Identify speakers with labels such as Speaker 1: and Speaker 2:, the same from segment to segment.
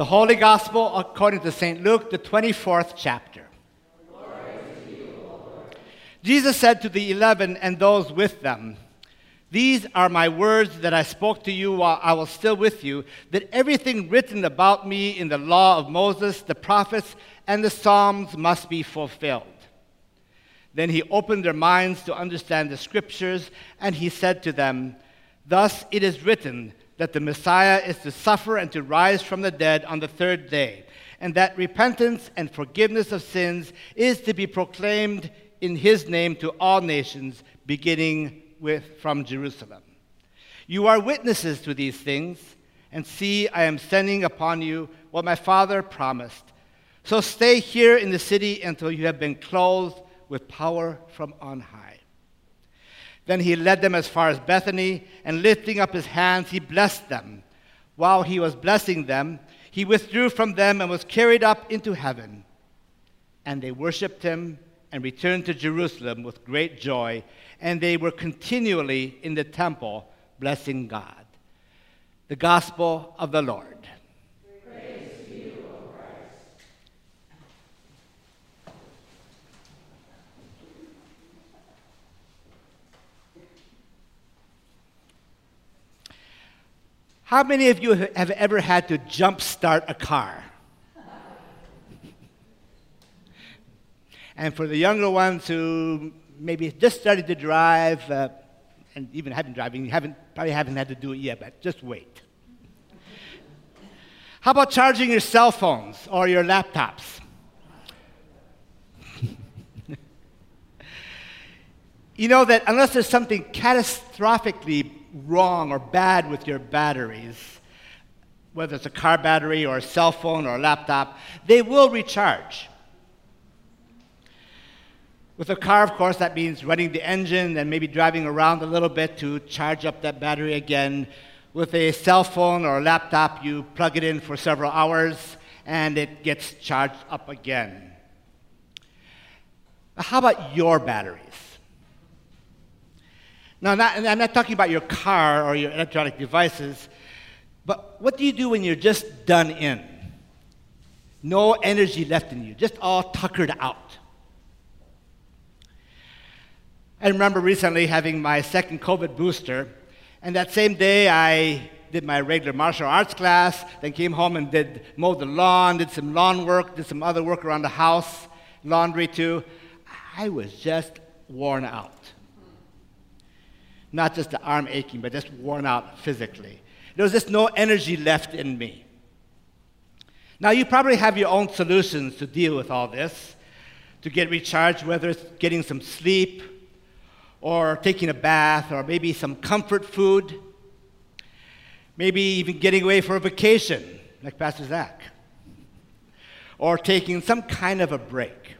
Speaker 1: The Holy Gospel according to St. Luke, the 24th chapter. Jesus said to the eleven and those with them, These are my words that I spoke to you while I was still with you, that everything written about me in the law of Moses, the prophets, and the Psalms must be fulfilled. Then he opened their minds to understand the scriptures, and he said to them, Thus it is written that the Messiah is to suffer and to rise from the dead on the third day, and that repentance and forgiveness of sins is to be proclaimed in his name to all nations, beginning with from Jerusalem. You are witnesses to these things, and see, I am sending upon you what my Father promised. So stay here in the city until you have been clothed with power from on high. Then he led them as far as Bethany, and lifting up his hands, he blessed them. While he was blessing them, he withdrew from them and was carried up into heaven. And they worshiped him and returned to Jerusalem with great joy, and they were continually in the temple blessing God. The Gospel of the Lord. How many of you have ever had to jump start a car? and for the younger ones who maybe just started to drive, uh, and even haven't driving, you haven't, probably haven't had to do it yet, but just wait. How about charging your cell phones or your laptops? You know that unless there's something catastrophically wrong or bad with your batteries, whether it's a car battery or a cell phone or a laptop, they will recharge. With a car, of course, that means running the engine and maybe driving around a little bit to charge up that battery again. With a cell phone or a laptop, you plug it in for several hours and it gets charged up again. How about your batteries? Now, not, I'm not talking about your car or your electronic devices, but what do you do when you're just done in? No energy left in you, just all tuckered out. I remember recently having my second COVID booster, and that same day I did my regular martial arts class, then came home and did mow the lawn, did some lawn work, did some other work around the house, laundry too. I was just worn out not just the arm aching, but just worn out physically. There was just no energy left in me. Now, you probably have your own solutions to deal with all this, to get recharged, whether it's getting some sleep, or taking a bath, or maybe some comfort food, maybe even getting away for a vacation, like Pastor Zach, or taking some kind of a break.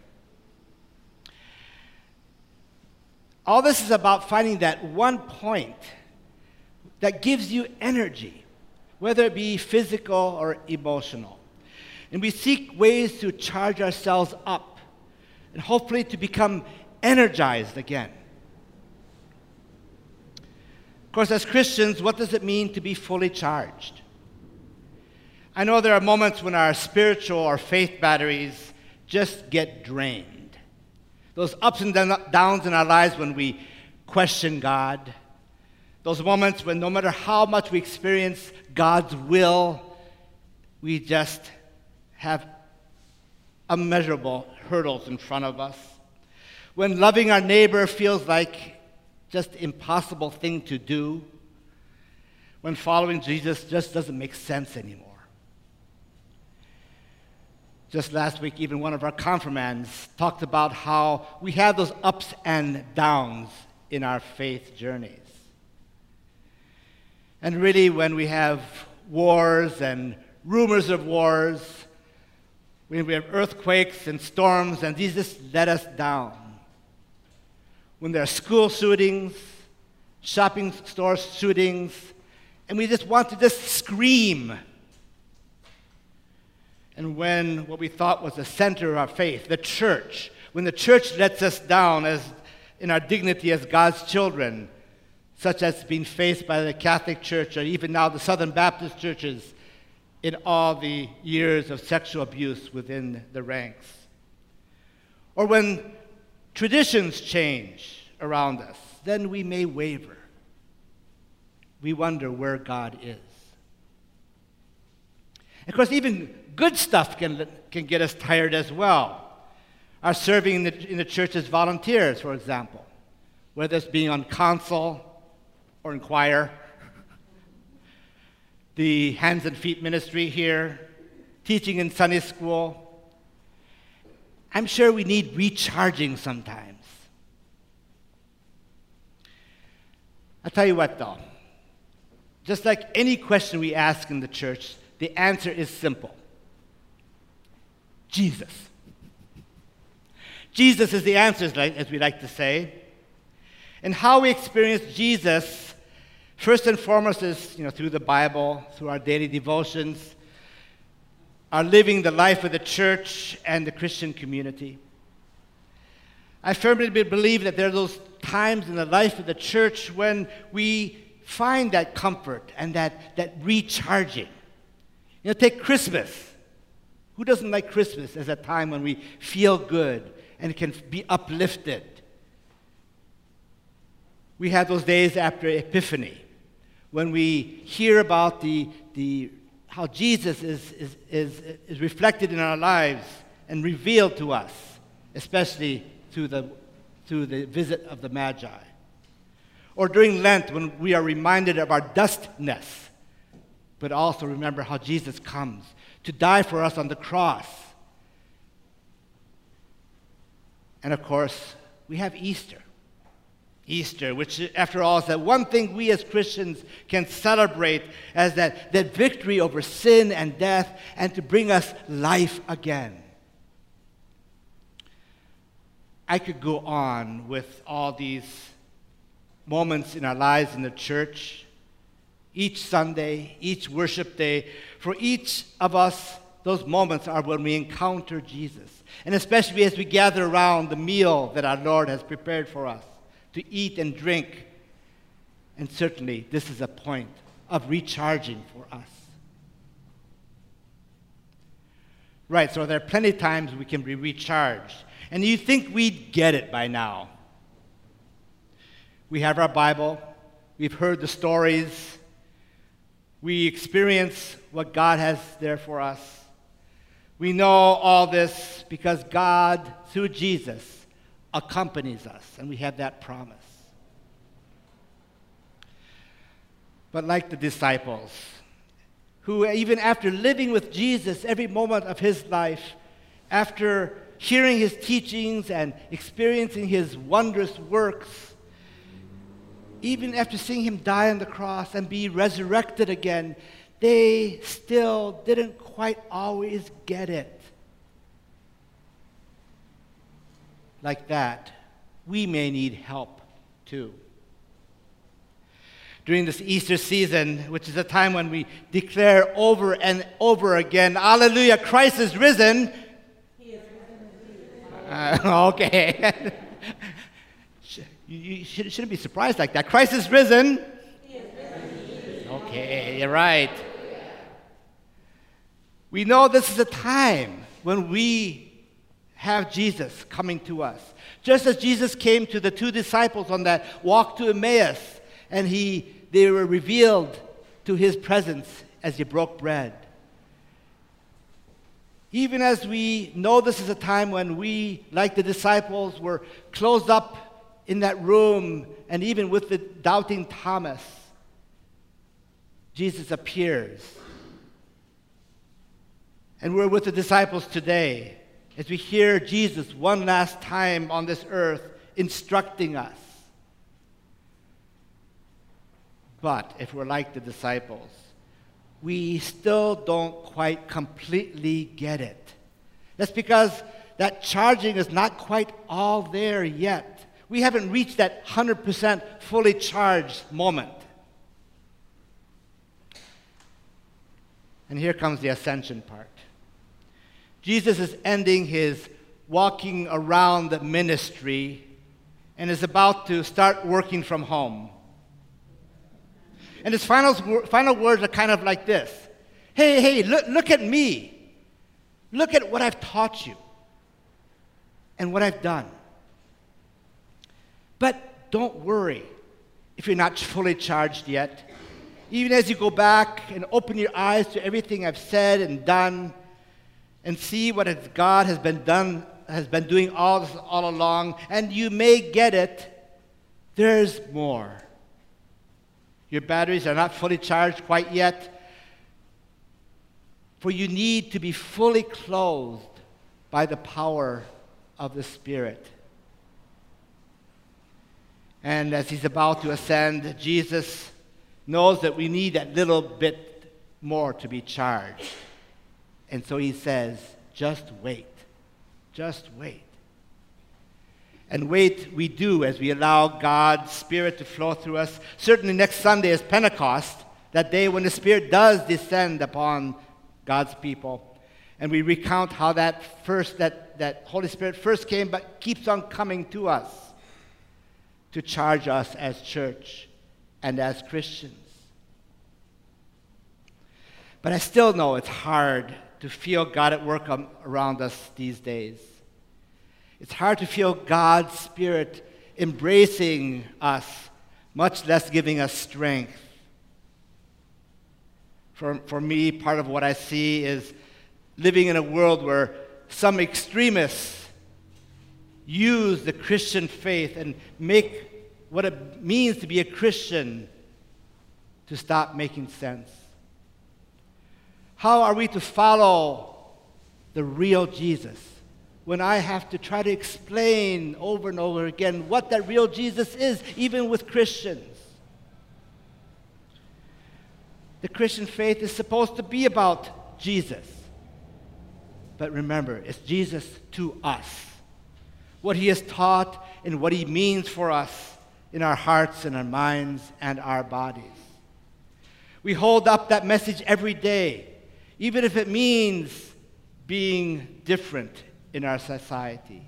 Speaker 1: All this is about finding that one point that gives you energy, whether it be physical or emotional. And we seek ways to charge ourselves up and hopefully to become energized again. Of course, as Christians, what does it mean to be fully charged? I know there are moments when our spiritual or faith batteries just get drained. Those ups and downs in our lives when we question God. Those moments when no matter how much we experience God's will, we just have immeasurable hurdles in front of us. When loving our neighbor feels like just impossible thing to do. When following Jesus just doesn't make sense anymore. Just last week, even one of our confirmands talked about how we have those ups and downs in our faith journeys. And really, when we have wars and rumors of wars, when we have earthquakes and storms, and these just let us down. When there are school shootings, shopping store shootings, and we just want to just scream and when what we thought was the center of our faith, the church, when the church lets us down as in our dignity as God's children, such as being faced by the Catholic Church or even now the Southern Baptist churches, in all the years of sexual abuse within the ranks. Or when traditions change around us, then we may waver. We wonder where God is. Of course, even good stuff can, can get us tired as well. Our serving in the, in the church as volunteers, for example, whether it's being on council or in choir, the hands and feet ministry here, teaching in Sunday school. I'm sure we need recharging sometimes. I'll tell you what, though. Just like any question we ask in the church, the answer is simple Jesus. Jesus is the answer, as we like to say. And how we experience Jesus, first and foremost, is you know, through the Bible, through our daily devotions, our living the life of the church and the Christian community. I firmly believe that there are those times in the life of the church when we find that comfort and that, that recharging. You know, take Christmas. Who doesn't like Christmas as a time when we feel good and can be uplifted? We have those days after Epiphany when we hear about the, the, how Jesus is, is, is, is reflected in our lives and revealed to us, especially through the, through the visit of the Magi. Or during Lent when we are reminded of our dustness, but also remember how Jesus comes to die for us on the cross. And of course, we have Easter. Easter, which, after all, is that one thing we as Christians can celebrate as that, that victory over sin and death and to bring us life again. I could go on with all these moments in our lives in the church each Sunday, each worship day, for each of us, those moments are when we encounter Jesus. And especially as we gather around the meal that our Lord has prepared for us to eat and drink. And certainly, this is a point of recharging for us. Right, so there are plenty of times we can be recharged. And you think we'd get it by now. We have our Bible, we've heard the stories, we experience what God has there for us. We know all this because God, through Jesus, accompanies us, and we have that promise. But like the disciples, who, even after living with Jesus every moment of his life, after hearing his teachings and experiencing his wondrous works, even after seeing him die on the cross and be resurrected again, they still didn't quite always get it. Like that, we may need help too. During this Easter season, which is a time when we declare over and over again, Alleluia, Christ is risen. He is risen uh, okay. You, you should, shouldn't be surprised like that. Christ is risen. Okay, you're right. We know this is a time when we have Jesus coming to us. Just as Jesus came to the two disciples on that walk to Emmaus, and he, they were revealed to his presence as he broke bread. Even as we know this is a time when we, like the disciples, were closed up in that room, and even with the doubting Thomas, Jesus appears. And we're with the disciples today as we hear Jesus one last time on this earth instructing us. But if we're like the disciples, we still don't quite completely get it. That's because that charging is not quite all there yet we haven't reached that 100% fully charged moment. And here comes the ascension part. Jesus is ending his walking around the ministry and is about to start working from home. And his final, final words are kind of like this Hey, hey, look, look at me. Look at what I've taught you and what I've done. But don't worry if you're not fully charged yet. Even as you go back and open your eyes to everything I've said and done and see what God has been done has been doing all, all along, and you may get it, there's more. Your batteries are not fully charged quite yet, for you need to be fully clothed by the power of the Spirit. And as he's about to ascend, Jesus knows that we need that little bit more to be charged. And so he says, just wait. Just wait. And wait, we do as we allow God's Spirit to flow through us. Certainly, next Sunday is Pentecost, that day when the Spirit does descend upon God's people. And we recount how that first, that, that Holy Spirit first came, but keeps on coming to us to charge us as church and as Christians. But I still know it's hard to feel God at work around us these days. It's hard to feel God's Spirit embracing us, much less giving us strength. For, for me, part of what I see is living in a world where some extremists use the Christian faith and make what it means to be a Christian to stop making sense. How are we to follow the real Jesus when I have to try to explain over and over again what that real Jesus is, even with Christians? The Christian faith is supposed to be about Jesus. But remember, it's Jesus to us. What he has taught and what he means for us in our hearts and our minds and our bodies. We hold up that message every day even if it means being different in our society,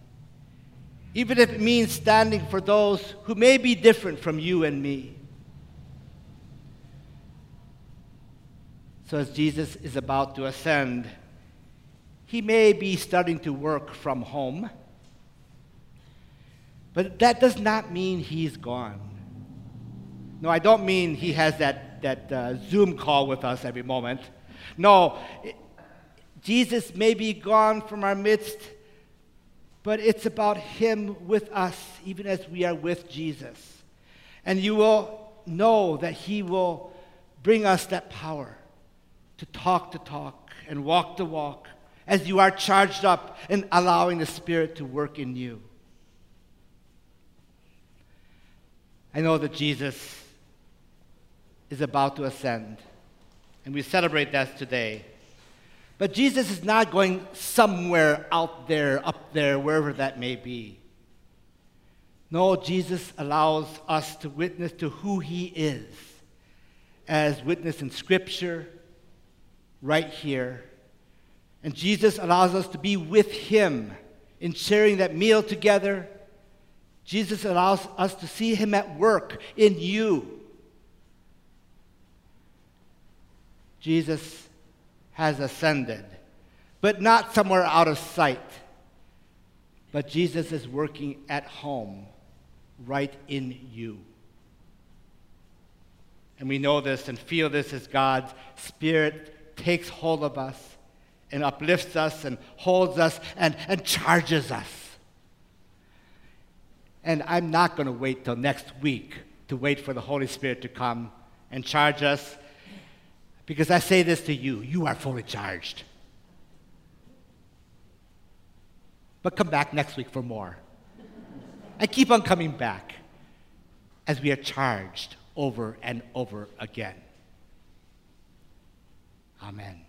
Speaker 1: even if it means standing for those who may be different from you and me. So, as Jesus is about to ascend, he may be starting to work from home, but that does not mean he's gone. No, I don't mean he has that, that uh, Zoom call with us every moment. No, Jesus may be gone from our midst, but it's about Him with us, even as we are with Jesus. And you will know that He will bring us that power to talk to talk and walk to walk as you are charged up and allowing the Spirit to work in you. I know that Jesus is about to ascend. And we celebrate that today. But Jesus is not going somewhere out there, up there, wherever that may be. No, Jesus allows us to witness to who he is, as witnessed in Scripture, right here. And Jesus allows us to be with him in sharing that meal together. Jesus allows us to see him at work in you Jesus has ascended, but not somewhere out of sight. But Jesus is working at home, right in you. And we know this and feel this as God's Spirit takes hold of us and uplifts us and holds us and, and charges us. And I'm not going to wait till next week to wait for the Holy Spirit to come and charge us because I say this to you you are fully charged. But come back next week for more. and keep on coming back as we are charged over and over again. Amen.